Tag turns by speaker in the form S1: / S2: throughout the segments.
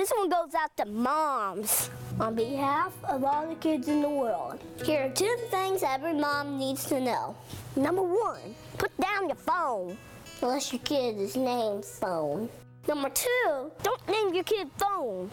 S1: This one goes out to moms. On behalf of all the kids in the world, here are two things every mom needs to know. Number one, put down your phone, unless your kid is named phone. Number two, don't name your kid phone.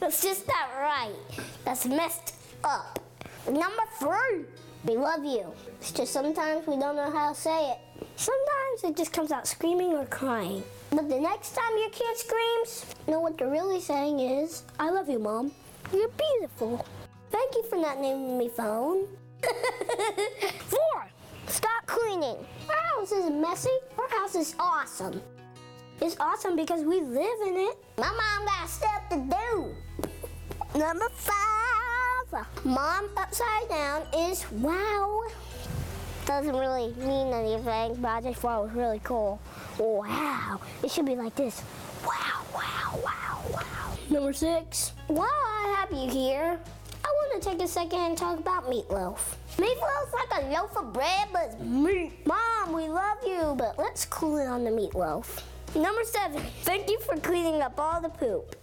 S1: That's just not right. That's messed up. Number three, we love you. It's just sometimes we don't know how to say it. Sometimes it just comes out screaming or crying. But the next time your kid screams, know what they're really saying is, I love you, Mom. You're beautiful. Thank you for not naming me phone. Four, stop cleaning. Our house isn't messy. Our house is awesome. It's awesome because we live in it. My mom got stuff to do. Number five, mom upside down is wow. Doesn't really mean anything, but I just thought it was really cool. Wow. It should be like this. Wow, wow, wow, wow. Number six, while I have you here, I want to take a second and talk about meatloaf. Meatloaf's like a loaf of bread, but it's meat. Mom, we love you, but let's cool it on the meatloaf. Number seven, thank you for cleaning up all the poop.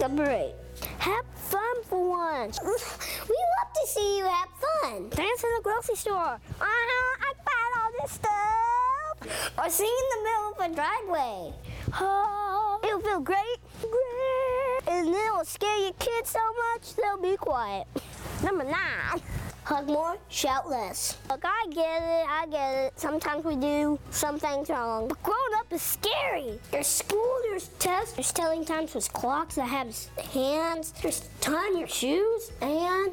S1: Number eight, have fun for once. We love to see you have fun. Dance in the grocery store. Uh-huh, I found all this stuff. Or sing in the middle of a driveway. Oh, it'll feel great, great. And it'll scare your kids so much, they'll be quiet. Number nine. Hug more, shout less. Look, I get it, I get it. Sometimes we do some things wrong. But growing up is scary. There's school, there's tests, there's telling times, with clocks that have hands, there's tying your shoes, and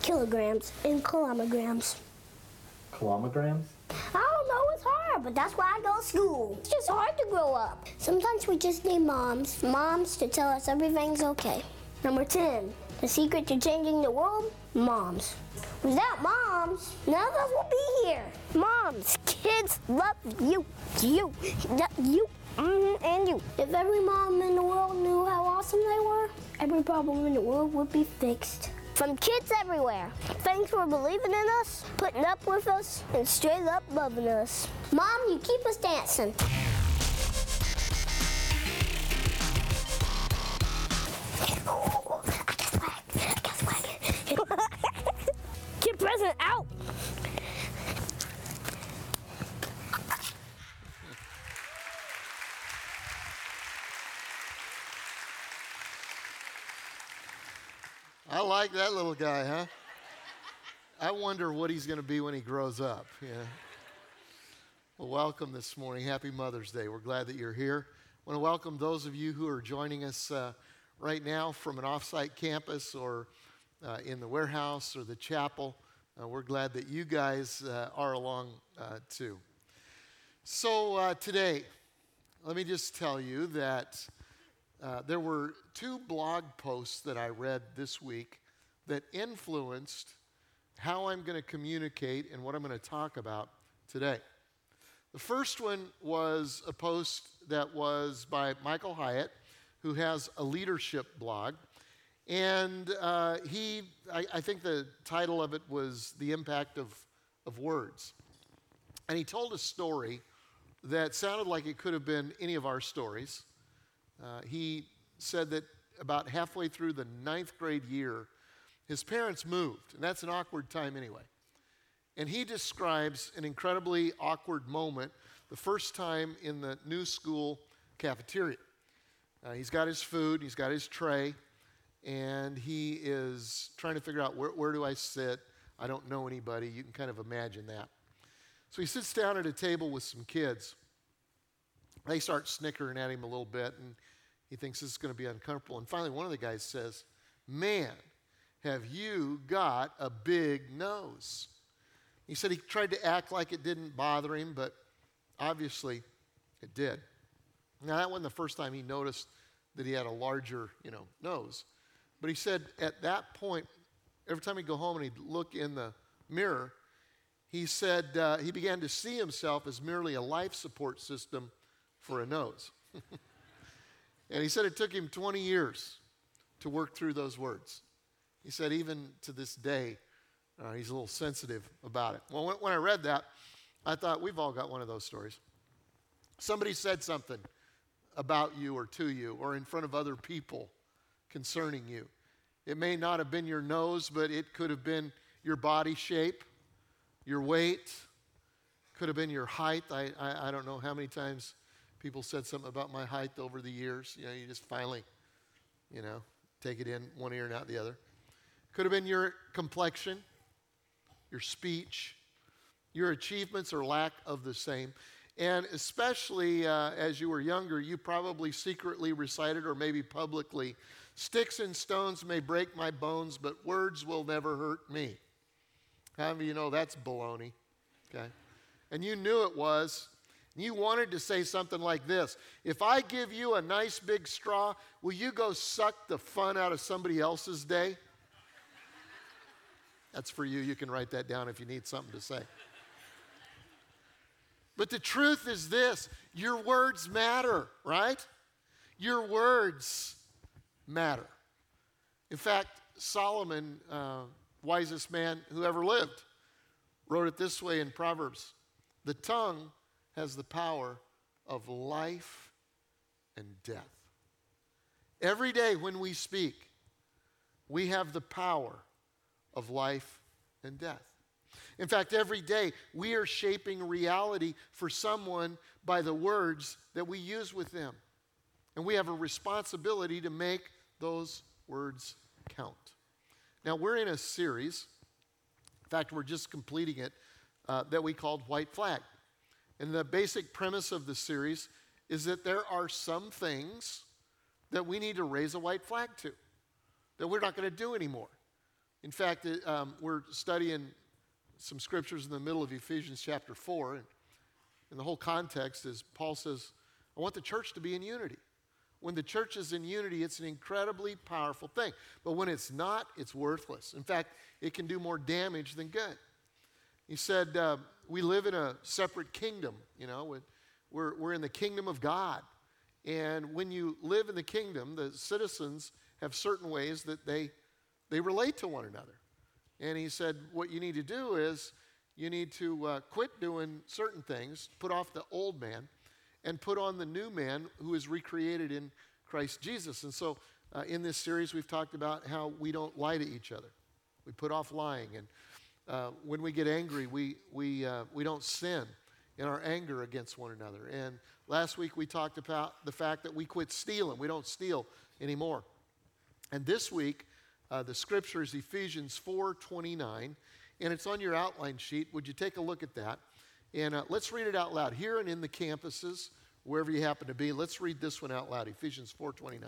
S1: kilograms and kilograms.
S2: Kilograms?
S1: I don't know, it's hard, but that's why I go to school. It's just hard to grow up. Sometimes we just need moms, moms to tell us everything's okay. Number 10, the secret to changing the world? Moms. Without moms, none of us will be here. Moms, kids love you, you, you, mhm, and you. If every mom in the world knew how awesome they were, every problem in the world would be fixed. From kids everywhere, thanks for believing in us, putting up with us, and straight up loving us. Mom, you keep us dancing.
S3: Like that little guy, huh? I wonder what he's going to be when he grows up. Yeah. Well, welcome this morning. Happy Mother's Day. We're glad that you're here. I want to welcome those of you who are joining us uh, right now from an offsite campus or uh, in the warehouse or the chapel. Uh, we're glad that you guys uh, are along uh, too. So, uh, today, let me just tell you that there were two blog posts that I read this week that influenced how I'm going to communicate and what I'm going to talk about today. The first one was a post that was by Michael Hyatt, who has a leadership blog. And uh, he, I, I think the title of it was The Impact of, of Words. And he told a story that sounded like it could have been any of our stories. Uh, he said that about halfway through the ninth grade year, his parents moved, and that's an awkward time anyway. And he describes an incredibly awkward moment the first time in the new school cafeteria. Uh, he's got his food, he's got his tray, and he is trying to figure out where, where do I sit? I don't know anybody. You can kind of imagine that. So he sits down at a table with some kids. They start snickering at him a little bit, and he thinks this is going to be uncomfortable. And finally, one of the guys says, Man, have you got a big nose? He said he tried to act like it didn't bother him, but obviously it did. Now, that wasn't the first time he noticed that he had a larger, you know, nose. But he said at that point, every time he'd go home and he'd look in the mirror, he said uh, he began to see himself as merely a life support system for a nose. and he said it took him 20 years to work through those words. He said, even to this day, uh, he's a little sensitive about it. Well, when, when I read that, I thought we've all got one of those stories. Somebody said something about you or to you or in front of other people concerning you. It may not have been your nose, but it could have been your body shape, your weight, could have been your height. I, I, I don't know how many times people said something about my height over the years. You know, you just finally, you know, take it in one ear and out the other. Could have been your complexion, your speech, your achievements or lack of the same. And especially uh, as you were younger, you probably secretly recited or maybe publicly Sticks and stones may break my bones, but words will never hurt me. How many of you know that's baloney? Okay. And you knew it was. You wanted to say something like this If I give you a nice big straw, will you go suck the fun out of somebody else's day? That's for you. You can write that down if you need something to say. But the truth is this your words matter, right? Your words matter. In fact, Solomon, uh, wisest man who ever lived, wrote it this way in Proverbs The tongue has the power of life and death. Every day when we speak, we have the power of life and death. In fact, every day we are shaping reality for someone by the words that we use with them. And we have a responsibility to make those words count. Now, we're in a series, in fact, we're just completing it, uh, that we called White Flag. And the basic premise of the series is that there are some things that we need to raise a white flag to, that we're not going to do anymore. In fact, it, um, we're studying some scriptures in the middle of Ephesians chapter 4, and, and the whole context is Paul says, I want the church to be in unity. When the church is in unity, it's an incredibly powerful thing. But when it's not, it's worthless. In fact, it can do more damage than good. He said, uh, We live in a separate kingdom, you know, we're, we're in the kingdom of God. And when you live in the kingdom, the citizens have certain ways that they, they relate to one another. And he said, What you need to do is you need to uh, quit doing certain things, put off the old man, and put on the new man who is recreated in Christ Jesus. And so uh, in this series, we've talked about how we don't lie to each other. We put off lying. And uh, when we get angry, we, we, uh, we don't sin in our anger against one another. And last week, we talked about the fact that we quit stealing. We don't steal anymore. And this week, uh, the scripture is Ephesians 4.29, and it's on your outline sheet. Would you take a look at that? And uh, let's read it out loud here and in the campuses, wherever you happen to be. Let's read this one out loud Ephesians 4:29.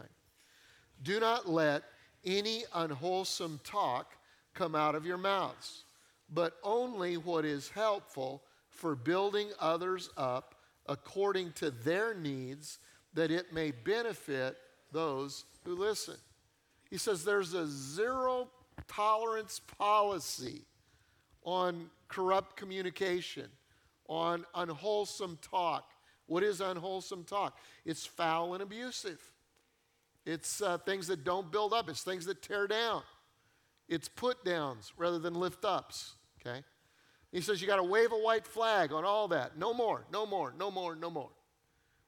S3: Do not let any unwholesome talk come out of your mouths, but only what is helpful for building others up according to their needs, that it may benefit those who listen. He says there's a zero tolerance policy on corrupt communication on unwholesome talk. What is unwholesome talk? It's foul and abusive. It's uh, things that don't build up, it's things that tear down. It's put downs rather than lift ups, okay? He says you got to wave a white flag on all that. No more, no more, no more, no more.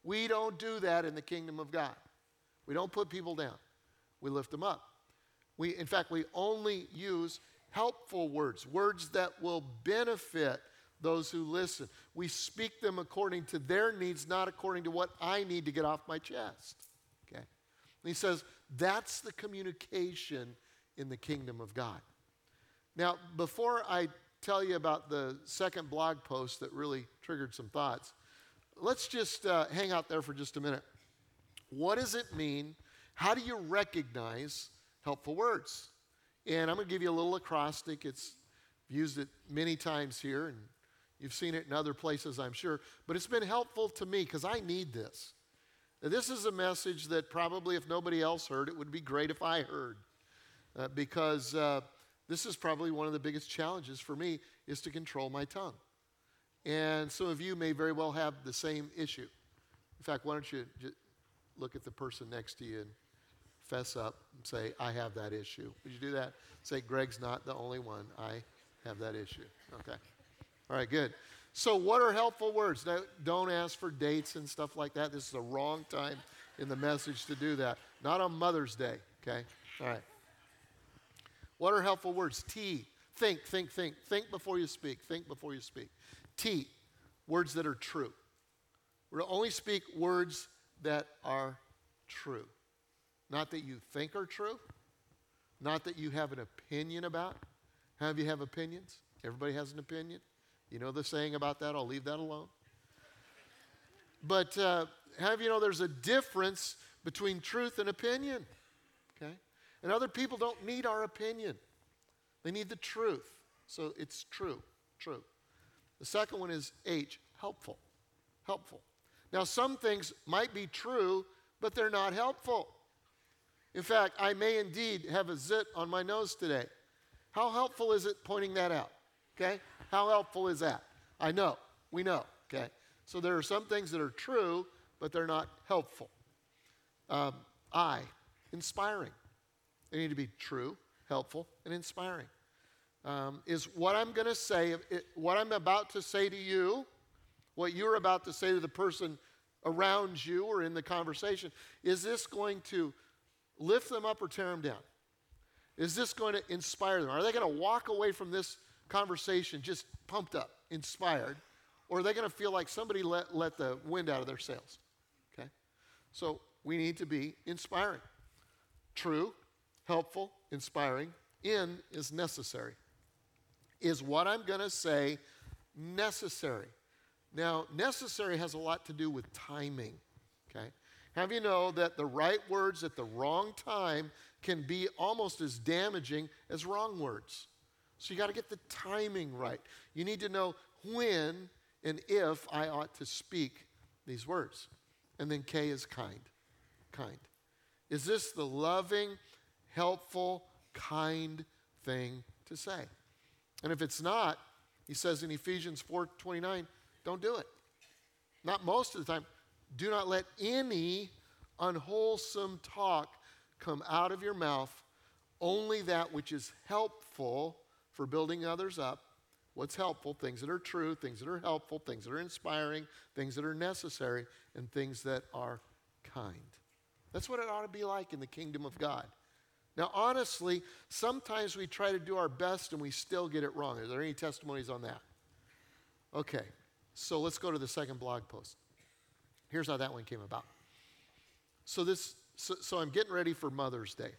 S3: We don't do that in the kingdom of God. We don't put people down, we lift them up. We, in fact, we only use helpful words, words that will benefit those who listen. We speak them according to their needs, not according to what I need to get off my chest. Okay? And he says that's the communication in the kingdom of God. Now, before I tell you about the second blog post that really triggered some thoughts, let's just uh, hang out there for just a minute. What does it mean? How do you recognize helpful words? And I'm going to give you a little acrostic. It's used it many times here, and You've seen it in other places, I'm sure. But it's been helpful to me because I need this. Now, this is a message that probably, if nobody else heard, it would be great if I heard. Uh, because uh, this is probably one of the biggest challenges for me is to control my tongue. And some of you may very well have the same issue. In fact, why don't you look at the person next to you and fess up and say, I have that issue. Would you do that? Say, Greg's not the only one. I have that issue. Okay. All right, good. So, what are helpful words? Now, don't ask for dates and stuff like that. This is the wrong time in the message to do that. Not on Mother's Day, okay? All right. What are helpful words? T, think, think, think. Think before you speak. Think before you speak. T, words that are true. We're to only speak words that are true. Not that you think are true, not that you have an opinion about. Have you have opinions? Everybody has an opinion. You know the saying about that? I'll leave that alone. But uh, have you know there's a difference between truth and opinion? Okay? And other people don't need our opinion, they need the truth. So it's true, true. The second one is H, helpful. Helpful. Now, some things might be true, but they're not helpful. In fact, I may indeed have a zit on my nose today. How helpful is it pointing that out? Okay? How helpful is that? I know. We know. Okay? So there are some things that are true, but they're not helpful. Um, I, inspiring. They need to be true, helpful, and inspiring. Um, is what I'm going to say, it, what I'm about to say to you, what you're about to say to the person around you or in the conversation, is this going to lift them up or tear them down? Is this going to inspire them? Are they going to walk away from this conversation just pumped up, inspired? Or are they going to feel like somebody let, let the wind out of their sails? Okay? So we need to be inspiring. True, helpful, inspiring. In is necessary. Is what I'm going to say necessary? Now, necessary has a lot to do with timing. Okay? Have you know that the right words at the wrong time can be almost as damaging as wrong words? So you got to get the timing right. You need to know when and if I ought to speak these words. And then K is kind. Kind. Is this the loving, helpful, kind thing to say? And if it's not, he says in Ephesians 4:29, don't do it. Not most of the time. Do not let any unwholesome talk come out of your mouth, only that which is helpful for building others up. What's helpful? Things that are true, things that are helpful, things that are inspiring, things that are necessary, and things that are kind. That's what it ought to be like in the kingdom of God. Now, honestly, sometimes we try to do our best and we still get it wrong. Are there any testimonies on that? Okay, so let's go to the second blog post. Here's how that one came about. So this, so, so I'm getting ready for Mother's Day.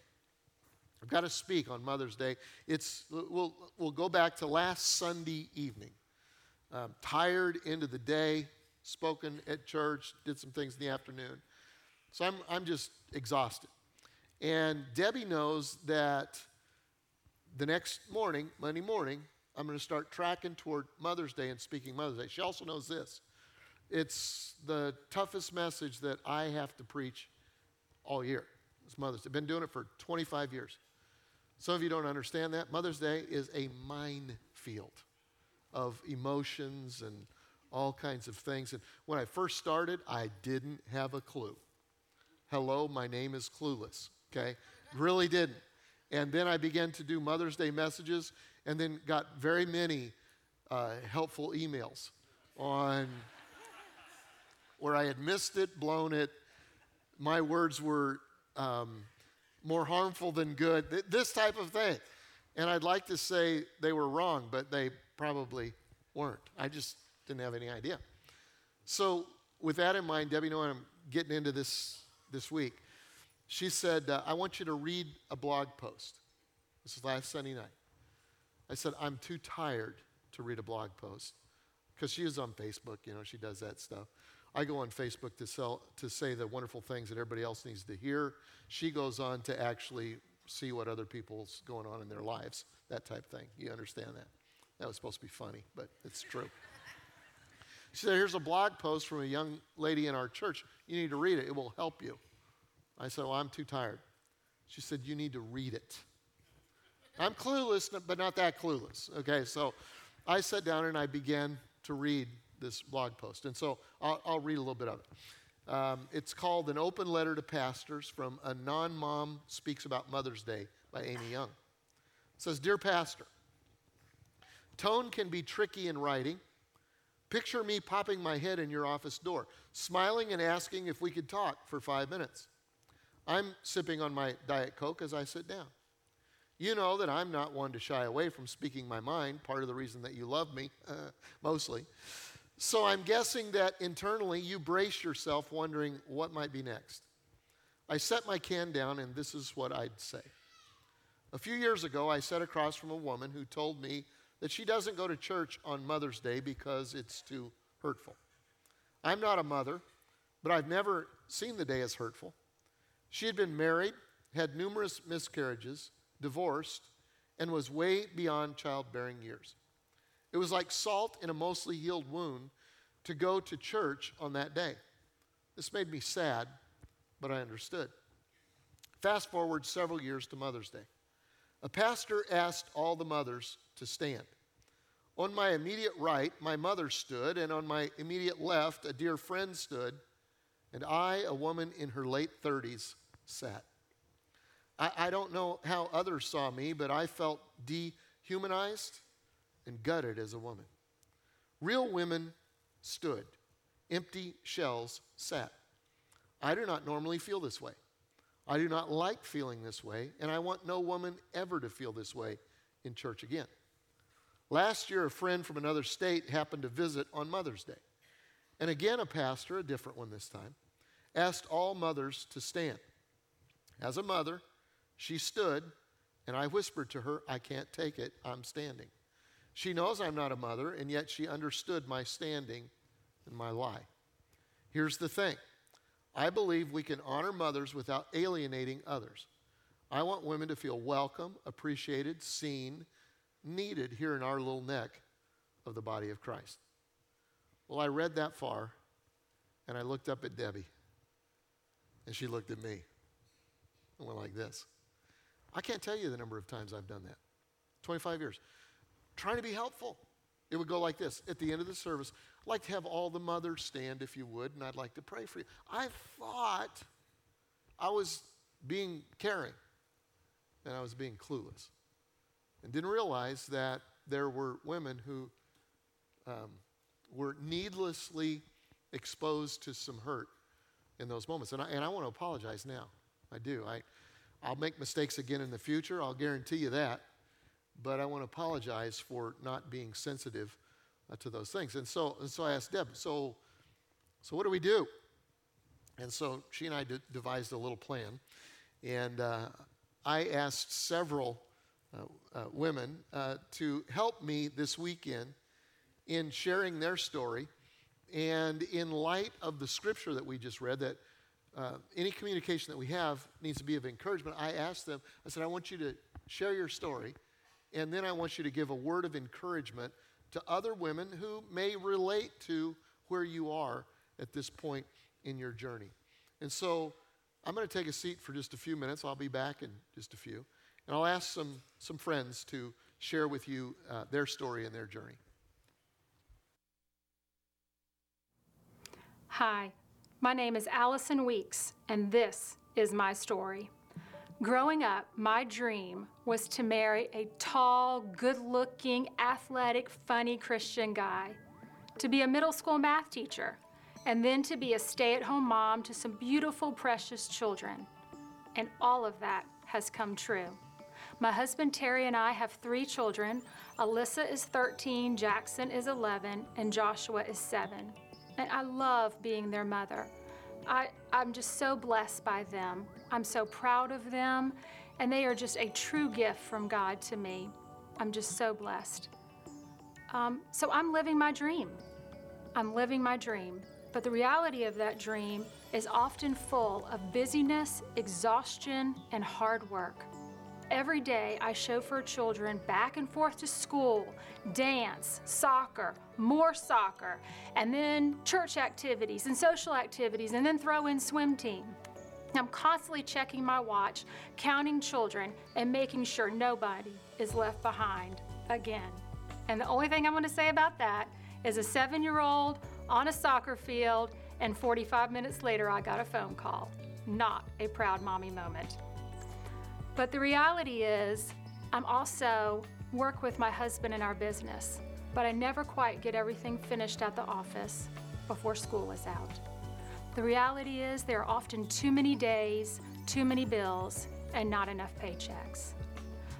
S3: I've got to speak on Mother's Day. It's we'll we'll go back to last Sunday evening. Um, tired into the day, spoken at church, did some things in the afternoon. So I'm I'm just exhausted. And Debbie knows that the next morning, Monday morning, I'm going to start tracking toward Mother's Day and speaking Mother's Day. She also knows this. It's the toughest message that I have to preach all year. It's Mother's Day. I've been doing it for 25 years. Some of you don't understand that. Mother's Day is a minefield of emotions and all kinds of things. And when I first started, I didn't have a clue. Hello, my name is Clueless okay? Really didn't. And then I began to do Mother's Day messages and then got very many uh, helpful emails on where I had missed it, blown it. My words were um, more harmful than good, th- this type of thing. And I'd like to say they were wrong, but they probably weren't. I just didn't have any idea. So, with that in mind, Debbie, know I'm getting into this this week she said, uh, I want you to read a blog post. This is last Sunday night. I said, I'm too tired to read a blog post because she is on Facebook, you know, she does that stuff. I go on Facebook to, sell, to say the wonderful things that everybody else needs to hear. She goes on to actually see what other people's going on in their lives, that type thing. You understand that? That was supposed to be funny, but it's true. She said, Here's a blog post from a young lady in our church. You need to read it, it will help you. I said, Well, I'm too tired. She said, You need to read it. I'm clueless, but not that clueless. Okay, so I sat down and I began to read this blog post. And so I'll, I'll read a little bit of it. Um, it's called An Open Letter to Pastors from a Non Mom Speaks About Mother's Day by Amy Young. It says, Dear Pastor, tone can be tricky in writing, Picture me popping my head in your office door, smiling and asking if we could talk for five minutes. I'm sipping on my Diet Coke as I sit down. You know that I'm not one to shy away from speaking my mind, part of the reason that you love me, mostly. So I'm guessing that internally you brace yourself wondering what might be next. I set my can down, and this is what I'd say. A few years ago, I sat across from a woman who told me that she doesn't go to church on Mother's Day because it's too hurtful. I'm not a mother, but I've never seen the day as hurtful. She had been married, had numerous miscarriages, divorced, and was way beyond childbearing years. It was like salt in a mostly healed wound to go to church on that day. This made me sad, but I understood. Fast forward several years to Mother's Day. A pastor asked all the mothers to stand. On my immediate right, my mother stood, and on my immediate left, a dear friend stood, and I, a woman in her late 30s, sat. I, I don't know how others saw me, but I felt dehumanized and gutted as a woman. Real women stood, empty shells sat. I do not normally feel this way. I do not like feeling this way, and I want no woman ever to feel this way in church again. Last year, a friend from another state happened to visit on Mother's Day. And again, a pastor, a different one this time, asked all mothers to stand. As a mother, she stood, and I whispered to her, I can't take it, I'm standing. She knows I'm not a mother, and yet she understood my standing and my lie. Here's the thing I believe we can honor mothers without alienating others. I want women to feel welcome, appreciated, seen, needed here in our little neck of the body of Christ. Well, I read that far, and I looked up at Debbie, and she looked at me and went like this. I can't tell you the number of times I've done that. 25 years. Trying to be helpful. It would go like this at the end of the service. I'd like to have all the mothers stand if you would, and I'd like to pray for you. I thought I was being caring, and I was being clueless, and didn't realize that there were women who um, were needlessly exposed to some hurt in those moments. And I, and I want to apologize now. I do. I, I'll make mistakes again in the future, I'll guarantee you that. But I want to apologize for not being sensitive uh, to those things. And so, and so I asked Deb, so, so what do we do? And so she and I d- devised a little plan. And uh, I asked several uh, uh women uh, to help me this weekend in sharing their story. And in light of the scripture that we just read, that uh, any communication that we have needs to be of encouragement. I asked them, I said, I want you to share your story, and then I want you to give a word of encouragement to other women who may relate to where you are at this point in your journey. And so I'm going to take a seat for just a few minutes. I'll be back in just a few. And I'll ask some, some friends to share with you uh, their story and their journey.
S4: Hi, my name is Allison Weeks, and this is my story. Growing up, my dream was to marry a tall, good looking, athletic, funny Christian guy, to be a middle school math teacher, and then to be a stay at home mom to some beautiful, precious children. And all of that has come true. My husband Terry and I have three children. Alyssa is 13, Jackson is 11, and Joshua is 7 and I love being their mother. I, I'm just so blessed by them. I'm so proud of them, and they are just a true gift from God to me. I'm just so blessed. Um, so I'm living my dream. I'm living my dream. But the reality of that dream is often full of busyness, exhaustion, and hard work. Every day, I chauffeur children back and forth to school, dance, soccer, more soccer, and then church activities and social activities, and then throw in swim team. I'm constantly checking my watch, counting children, and making sure nobody is left behind again. And the only thing I'm going to say about that is a seven year old on a soccer field, and 45 minutes later, I got a phone call. Not a proud mommy moment. But the reality is, I'm also work with my husband in our business. but I never quite get everything finished at the office before school is out. The reality is, there are often too many days, too many bills, and not enough paychecks.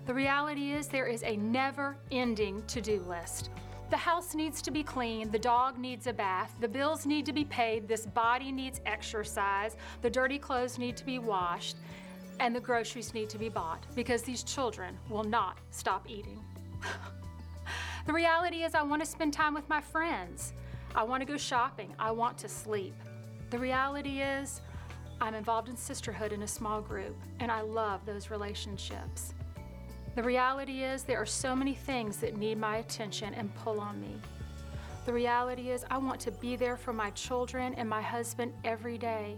S4: The reality is, there is a never ending to do list. The house needs to be clean, the dog needs a bath, the bills need to be paid, this body needs exercise, the dirty clothes need to be washed, and the groceries need to be bought because these children will not stop eating. the reality is, I want to spend time with my friends. I want to go shopping. I want to sleep. The reality is, I'm involved in sisterhood in a small group, and I love those relationships. The reality is, there are so many things that need my attention and pull on me. The reality is, I want to be there for my children and my husband every day.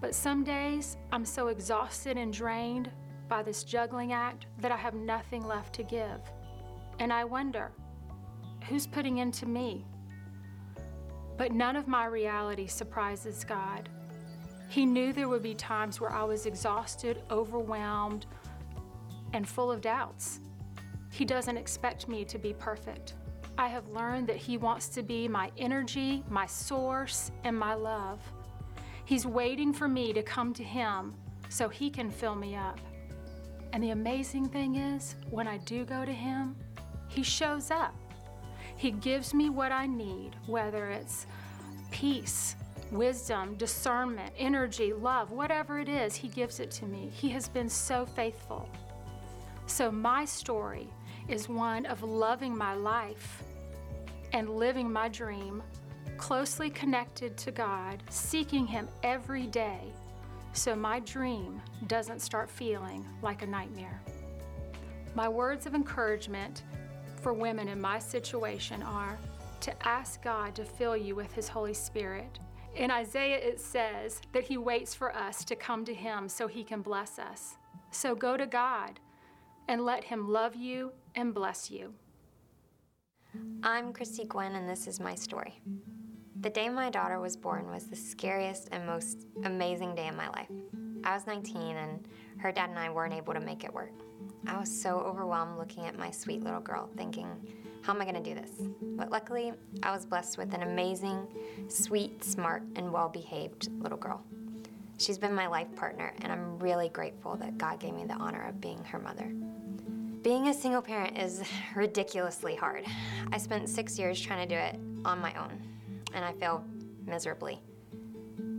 S4: But some days, I'm so exhausted and drained by this juggling act that I have nothing left to give. And I wonder, who's putting into me? But none of my reality surprises God. He knew there would be times where I was exhausted, overwhelmed, and full of doubts. He doesn't expect me to be perfect. I have learned that He wants to be my energy, my source, and my love. He's waiting for me to come to Him so He can fill me up. And the amazing thing is, when I do go to Him, He shows up. He gives me what I need, whether it's peace, wisdom, discernment, energy, love, whatever it is, He gives it to me. He has been so faithful. So, my story is one of loving my life and living my dream, closely connected to God, seeking Him every day, so my dream doesn't start feeling like a nightmare. My words of encouragement for women in my situation are to ask God to fill you with His Holy Spirit. In Isaiah, it says that He waits for us to come to Him so He can bless us. So go to God and let Him love you and bless you.
S5: I'm Christy Gwen, and this is my story. The day my daughter was born was the scariest and most amazing day in my life. I was 19, and her dad and I weren't able to make it work. I was so overwhelmed looking at my sweet little girl, thinking, how am I going to do this? But luckily, I was blessed with an amazing, sweet, smart, and well behaved little girl. She's been my life partner, and I'm really grateful that God gave me the honor of being her mother. Being a single parent is ridiculously hard. I spent six years trying to do it on my own, and I failed miserably.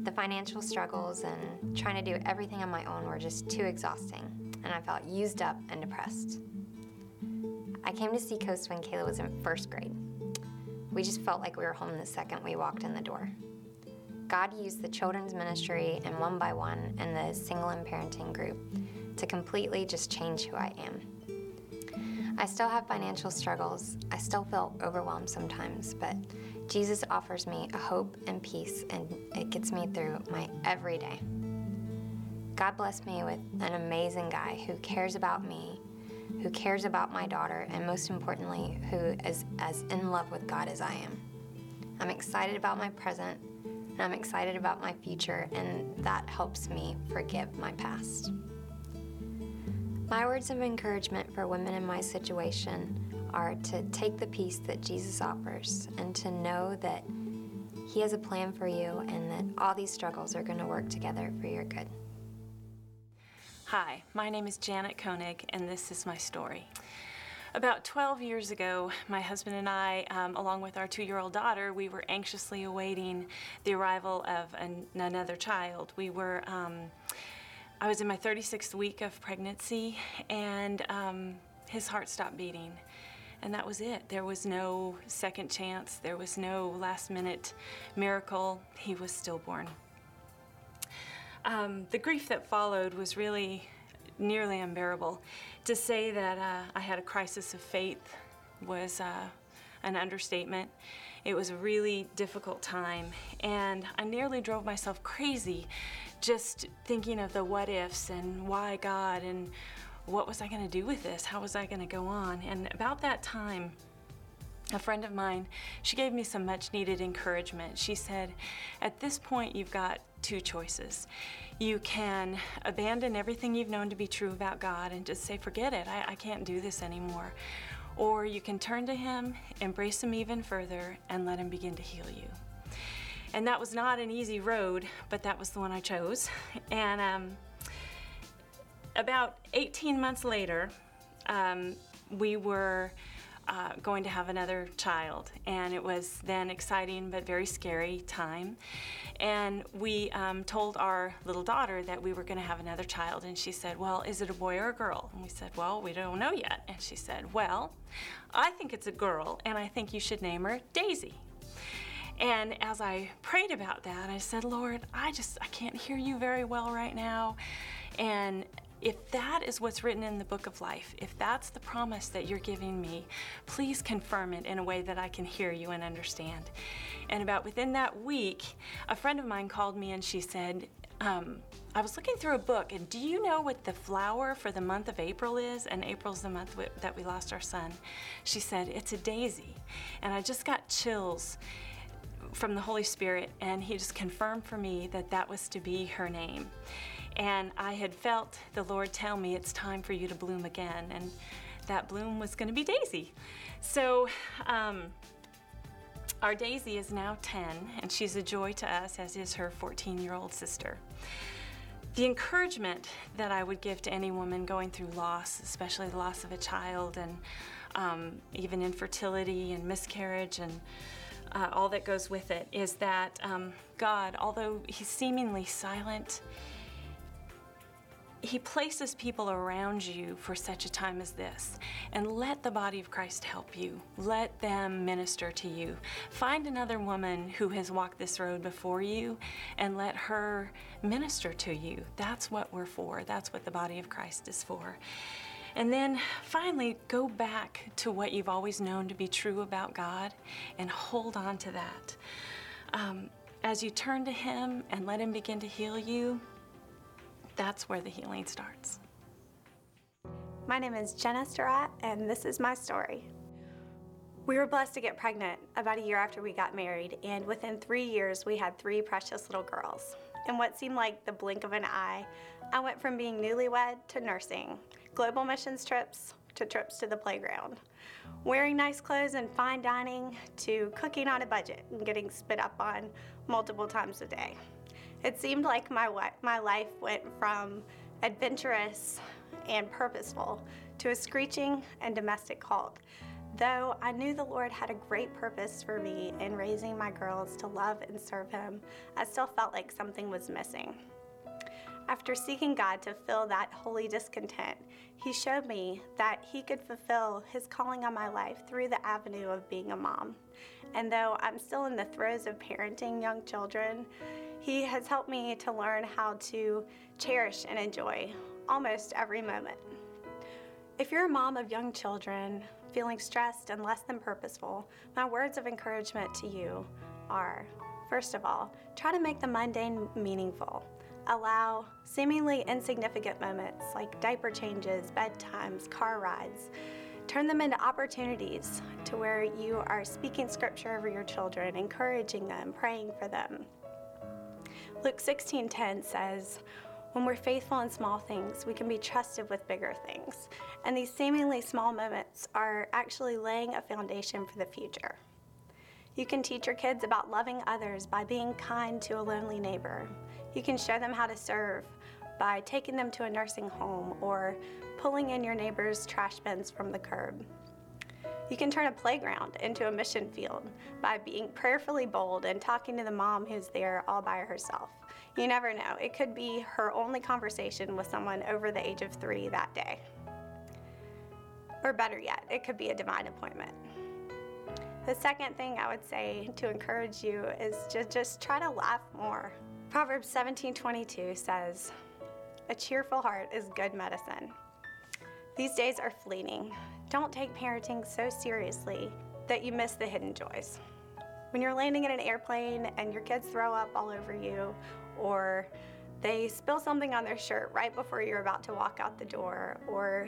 S5: The financial struggles and trying to do everything on my own were just too exhausting, and I felt used up and depressed. I came to Seacoast when Kayla was in first grade. We just felt like we were home the second we walked in the door. God used the children's ministry and one by one and the single and parenting group to completely just change who I am. I still have financial struggles. I still feel overwhelmed sometimes, but Jesus offers me a hope and peace, and it gets me through my everyday. God blessed me with an amazing guy who cares about me, who cares about my daughter, and most importantly, who is as in love with God as I am. I'm excited about my present, and I'm excited about my future, and that helps me forgive my past. My words of encouragement for women in my situation are to take the peace that Jesus offers and to know that He has a plan for you and that all these struggles are going to work together for your good.
S6: Hi, my name is Janet Koenig, and this is my story. About 12 years ago, my husband and I, um, along with our two year old daughter, we were anxiously awaiting the arrival of an, another child. We were. Um, I was in my 36th week of pregnancy, and um, his heart stopped beating. And that was it. There was no second chance, there was no last minute miracle. He was stillborn. Um, the grief that followed was really nearly unbearable. To say that uh, I had a crisis of faith was uh, an understatement. It was a really difficult time, and I nearly drove myself crazy just thinking of the what ifs and why God and what was I going to do with this? How was I going to go on? And about that time, a friend of mine, she gave me some much needed encouragement. She said, At this point, you've got two choices. You can abandon everything you've known to be true about God and just say, Forget it, I, I can't do this anymore. Or you can turn to Him, embrace Him even further, and let Him begin to heal you. And that was not an easy road, but that was the one I chose. And um, about 18 months later, um, we were uh, going to have another child, and it was then exciting but very scary time. And we um, told our little daughter that we were going to have another child, and she said, "Well, is it a boy or a girl?" And we said, "Well, we don't know yet." And she said, "Well, I think it's a girl, and I think you should name her Daisy." And as I prayed about that, I said, Lord, I just, I can't hear you very well right now. And if that is what's written in the book of life, if that's the promise that you're giving me, please confirm it in a way that I can hear you and understand. And about within that week, a friend of mine called me and she said, um, I was looking through a book, and do you know what the flower for the month of April is? And April's the month w- that we lost our son. She said, It's a daisy. And I just got chills from the Holy Spirit, and He just confirmed for me that that was to be her name. And I had felt the Lord tell me it's time for you to bloom again, and that bloom was going to be Daisy. So, um, our Daisy is now 10, and she's a joy to us, as is her 14 year old sister. The encouragement that I would give to any woman going through loss, especially the loss of a child, and um, even infertility and miscarriage, and uh, all that goes with it, is that um, God, although He's seemingly silent, he places people around you for such a time as this. And let the body of Christ help you. Let them minister to you. Find another woman who has walked this road before you and let her minister to you. That's what we're for. That's what the body of Christ is for. And then finally, go back to what you've always known to be true about God and hold on to that. Um, as you turn to Him and let Him begin to heal you, that's where the healing starts.
S7: My name is Jenna Surratt, and this is my story. We were blessed to get pregnant about a year after we got married, and within three years, we had three precious little girls. In what seemed like the blink of an eye, I went from being newlywed to nursing, global missions trips to trips to the playground, wearing nice clothes and fine dining to cooking on a budget and getting spit up on multiple times a day. It seemed like my, my life went from adventurous and purposeful to a screeching and domestic halt. Though I knew the Lord had a great purpose for me in raising my girls to love and serve Him, I still felt like something was missing. After seeking God to fill that holy discontent, He showed me that He could fulfill His calling on my life through the avenue of being a mom. And though I'm still in the throes of parenting young children, he has helped me to learn how to cherish and enjoy almost every moment. If you're a mom of young children feeling stressed and less than purposeful, my words of encouragement to you are first of all, try to make the mundane meaningful. Allow seemingly insignificant moments like diaper changes, bedtimes, car rides. Turn them into opportunities to where you are speaking scripture over your children, encouraging them, praying for them. Luke 16:10 says, when we're faithful in small things, we can be trusted with bigger things. And these seemingly small moments are actually laying a foundation for the future. You can teach your kids about loving others by being kind to a lonely neighbor. You can show them how to serve by taking them to a nursing home or pulling in your neighbor's trash bins from the curb. You can turn a playground into a mission field by being prayerfully bold and talking to the mom who's there all by herself. You never know, it could be her only conversation with someone over the age of three that day. Or better yet, it could be a divine appointment. The second thing I would say to encourage you is to just try to laugh more. Proverbs 17:22 says, "A cheerful heart is good medicine." These days are fleeting. Don't take parenting so seriously that you miss the hidden joys. When you're landing in an airplane and your kids throw up all over you, or they spill something on their shirt right before you're about to walk out the door, or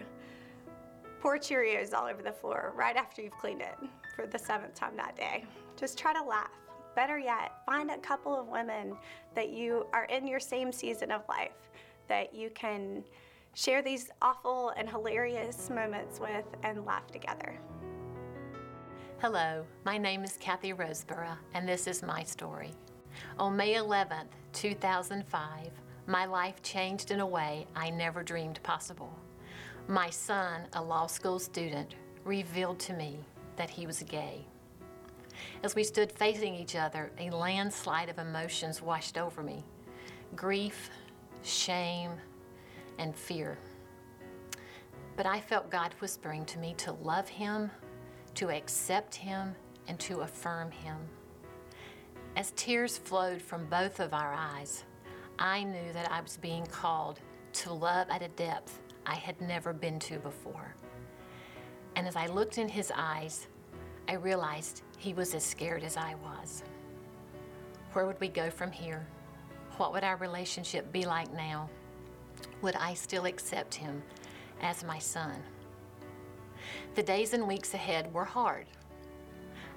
S7: pour Cheerios all over the floor right after you've cleaned it for the seventh time that day. Just try to laugh. Better yet, find a couple of women that you are in your same season of life that you can share these awful and hilarious moments with and laugh together.
S8: Hello, my name is Kathy Roseborough, and this is my story. On May 11th, 2005, my life changed in a way I never dreamed possible. My son, a law school student, revealed to me that he was gay. As we stood facing each other, a landslide of emotions washed over me grief, shame, and fear. But I felt God whispering to me to love him, to accept him, and to affirm him. As tears flowed from both of our eyes, I knew that I was being called to love at a depth I had never been to before. And as I looked in his eyes, I realized he was as scared as I was. Where would we go from here? What would our relationship be like now? Would I still accept him as my son? The days and weeks ahead were hard.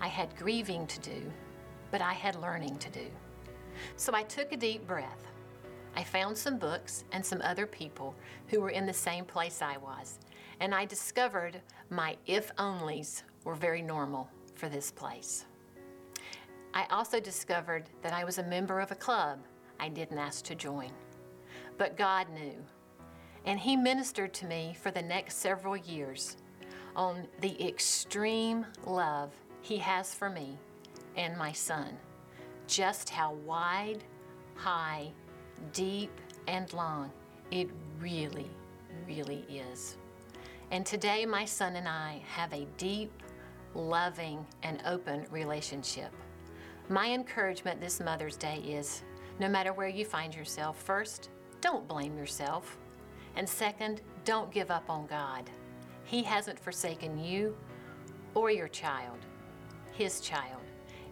S8: I had grieving to do, but I had learning to do. So I took a deep breath. I found some books and some other people who were in the same place I was, and I discovered my if onlys were very normal for this place. I also discovered that I was a member of a club I didn't ask to join. But God knew, and He ministered to me for the next several years on the extreme love He has for me and my son, just how wide, high, deep, and long it really, really is. And today, my son and I have a deep, loving, and open relationship. My encouragement this Mother's Day is no matter where you find yourself, first, don't blame yourself. And second, don't give up on God. He hasn't forsaken you or your child, His child.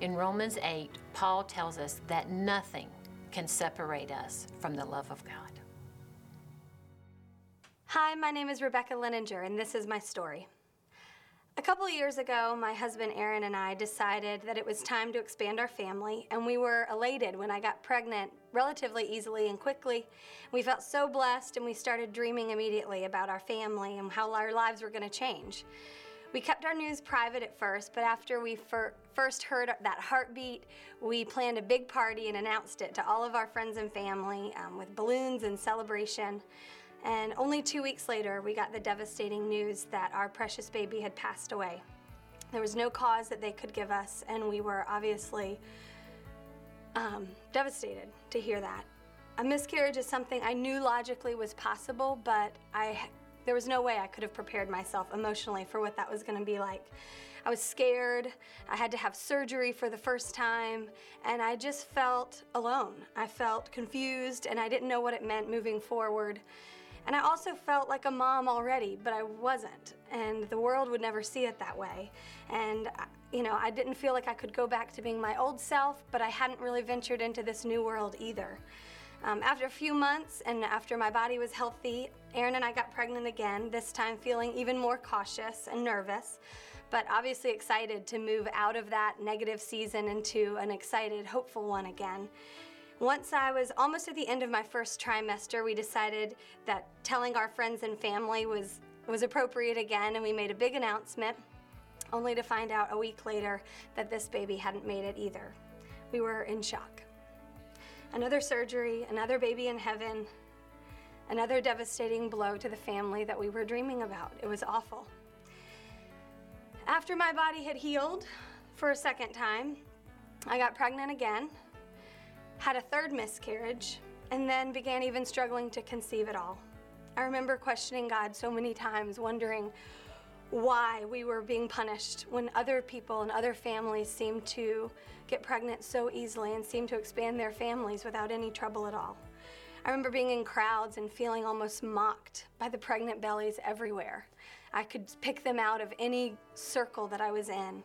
S8: In Romans 8, Paul tells us that nothing can separate us from the love of God.
S9: Hi, my name is Rebecca Leninger, and this is my story. A couple years ago, my husband Aaron and I decided that it was time to expand our family, and we were elated when I got pregnant relatively easily and quickly. We felt so blessed, and we started dreaming immediately about our family and how our lives were going to change. We kept our news private at first, but after we fir- first heard that heartbeat, we planned a big party and announced it to all of our friends and family um, with balloons and celebration. And only two weeks later, we got the devastating news that our precious baby had passed away. There was no cause that they could give us, and we were obviously um, devastated to hear that. A miscarriage is something I knew logically was possible, but I there was no way I could have prepared myself emotionally for what that was going to be like. I was scared. I had to have surgery for the first time, and I just felt alone. I felt confused, and I didn't know what it meant moving forward. And I also felt like a mom already, but I wasn't. And the world would never see it that way. And, you know, I didn't feel like I could go back to being my old self, but I hadn't really ventured into this new world either. Um, after a few months and after my body was healthy, Aaron and I got pregnant again, this time feeling even more cautious and nervous, but obviously excited to move out of that negative season into an excited, hopeful one again. Once I was almost at the end of my first trimester, we decided that telling our friends and family was, was appropriate again, and we made a big announcement, only to find out a week later that this baby hadn't made it either. We were in shock. Another surgery, another baby in heaven, another devastating blow to the family that we were dreaming about. It was awful. After my body had healed for a second time, I got pregnant again, had a third miscarriage, and then began even struggling to conceive at all. I remember questioning God so many times, wondering why we were being punished when other people and other families seemed to get pregnant so easily and seemed to expand their families without any trouble at all. I remember being in crowds and feeling almost mocked by the pregnant bellies everywhere. I could pick them out of any circle that I was in.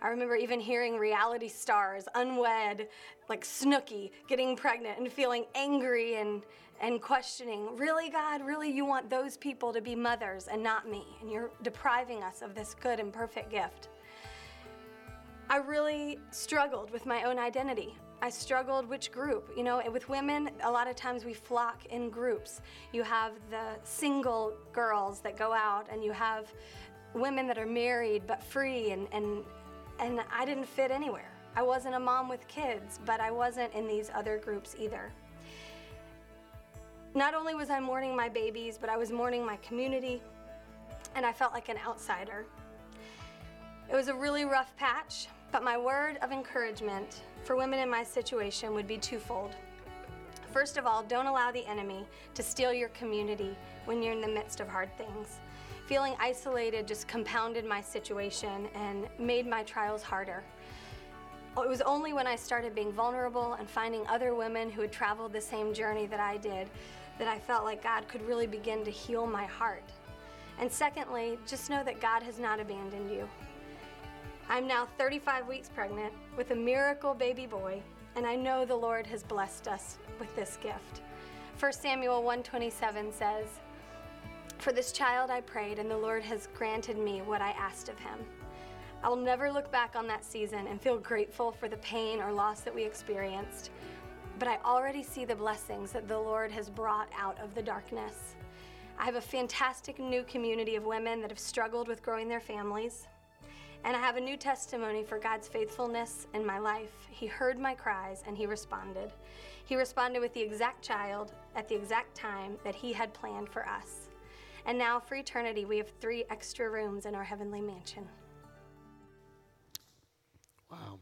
S9: I remember even hearing reality stars, unwed, like Snooki, getting pregnant and feeling angry and, and questioning, really, God, really, you want those people to be mothers and not me, and you're depriving us of this good and perfect gift. I really struggled with my own identity. I struggled which group. You know, with women, a lot of times we flock in groups. You have the single girls that go out, and you have women that are married but free and, and and I didn't fit anywhere. I wasn't a mom with kids, but I wasn't in these other groups either. Not only was I mourning my babies, but I was mourning my community, and I felt like an outsider. It was a really rough patch, but my word of encouragement for women in my situation would be twofold. First of all, don't allow the enemy to steal your community when you're in the midst of hard things. Feeling isolated just compounded my situation and made my trials harder. Oh, it was only when I started being vulnerable and finding other women who had traveled the same journey that I did that I felt like God could really begin to heal my heart. And secondly, just know that God has not abandoned you. I'm now 35 weeks pregnant with a miracle baby boy, and I know the Lord has blessed us with this gift. 1 Samuel 127 says, For this child I prayed, and the Lord has granted me what I asked of him. I will never look back on that season and feel grateful for the pain or loss that we experienced, but I already see the blessings that the Lord has brought out of the darkness. I have a fantastic new community of women that have struggled with growing their families. And I have a new testimony for God's faithfulness in my life. He heard my cries and He responded. He responded with the exact child at the exact time that He had planned for us. And now, for eternity, we have three extra rooms in our heavenly mansion.
S3: Wow.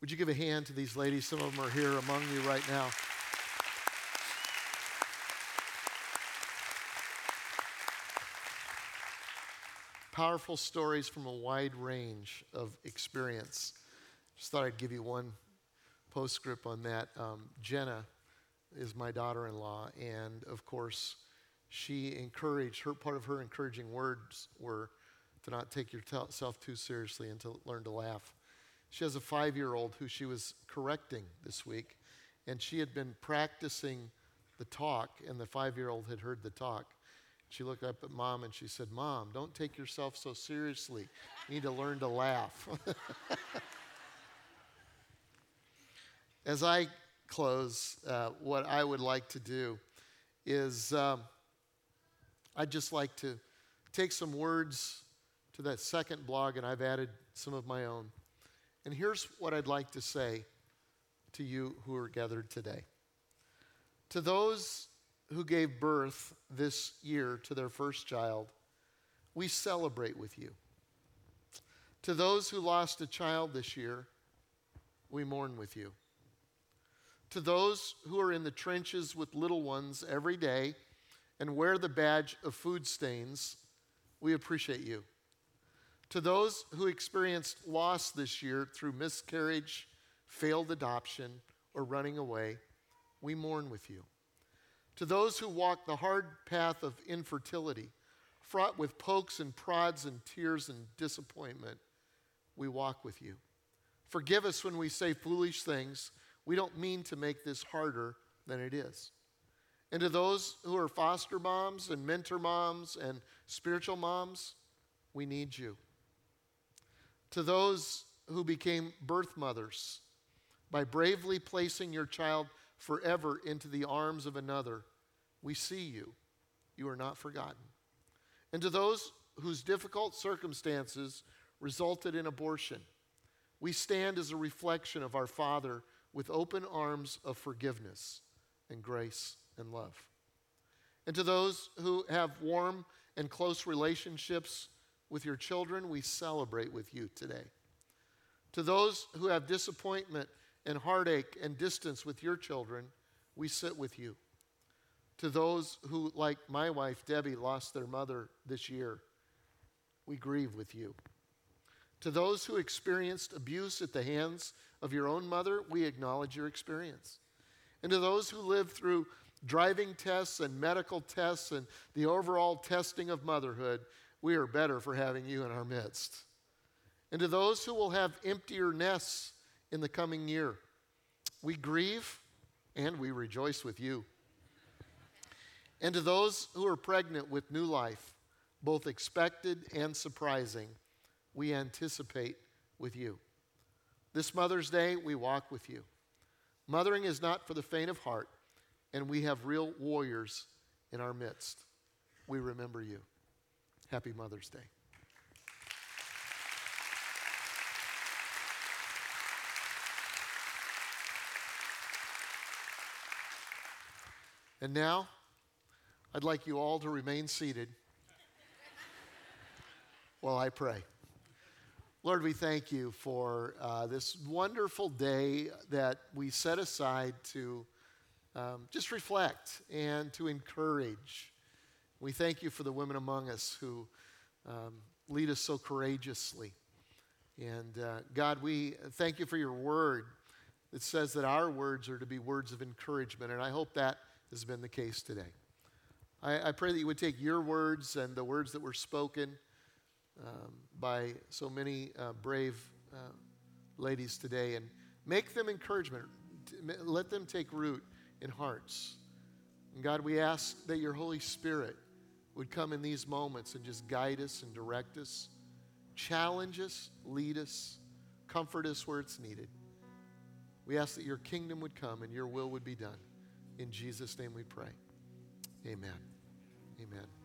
S3: Would you give a hand to these ladies? Some of them are here among you right now. Powerful stories from a wide range of experience. Just thought I'd give you one postscript on that. Um, Jenna is my daughter in law, and of course, she encouraged, her part of her encouraging words were to not take yourself too seriously and to learn to laugh. She has a five year old who she was correcting this week, and she had been practicing the talk, and the five year old had heard the talk. She looked up at mom and she said, Mom, don't take yourself so seriously. You need to learn to laugh. As I close, uh, what I would like to do is um, I'd just like to take some words to that second blog, and I've added some of my own. And here's what I'd like to say to you who are gathered today. To those who gave birth this year to their first child, we celebrate with you. To those who lost a child this year, we mourn with you. To those who are in the trenches with little ones every day and wear the badge of food stains, we appreciate you. To those who experienced loss this year through miscarriage, failed adoption, or running away, we mourn with you. To those who walk the hard path of infertility, fraught with pokes and prods and tears and disappointment, we walk with you. Forgive us when we say foolish things. We don't mean to make this harder than it is. And to those who are foster moms and mentor moms and spiritual moms, we need you. To those who became birth mothers by bravely placing your child forever into the arms of another, we see you. You are not forgotten. And to those whose difficult circumstances resulted in abortion, we stand as a reflection of our Father with open arms of forgiveness and grace and love. And to those who have warm and close relationships with your children, we celebrate with you today. To those who have disappointment and heartache and distance with your children, we sit with you. To those who, like my wife Debbie, lost their mother this year, we grieve with you. To those who experienced abuse at the hands of your own mother, we acknowledge your experience. And to those who lived through driving tests and medical tests and the overall testing of motherhood, we are better for having you in our midst. And to those who will have emptier nests in the coming year, we grieve and we rejoice with you. And to those who are pregnant with new life, both expected and surprising, we anticipate with you. This Mother's Day, we walk with you. Mothering is not for the faint of heart, and we have real warriors in our midst. We remember you. Happy Mother's Day. And now, I'd like you all to remain seated while I pray. Lord, we thank you for uh, this wonderful day that we set aside to um, just reflect and to encourage. We thank you for the women among us who um, lead us so courageously. And uh, God, we thank you for your word that says that our words are to be words of encouragement. And I hope that has been the case today. I, I pray that you would take your words and the words that were spoken um, by so many uh, brave uh, ladies today and make them encouragement. Let them take root in hearts. And God, we ask that your Holy Spirit would come in these moments and just guide us and direct us, challenge us, lead us, comfort us where it's needed. We ask that your kingdom would come and your will would be done. In Jesus' name we pray. Amen. Amen.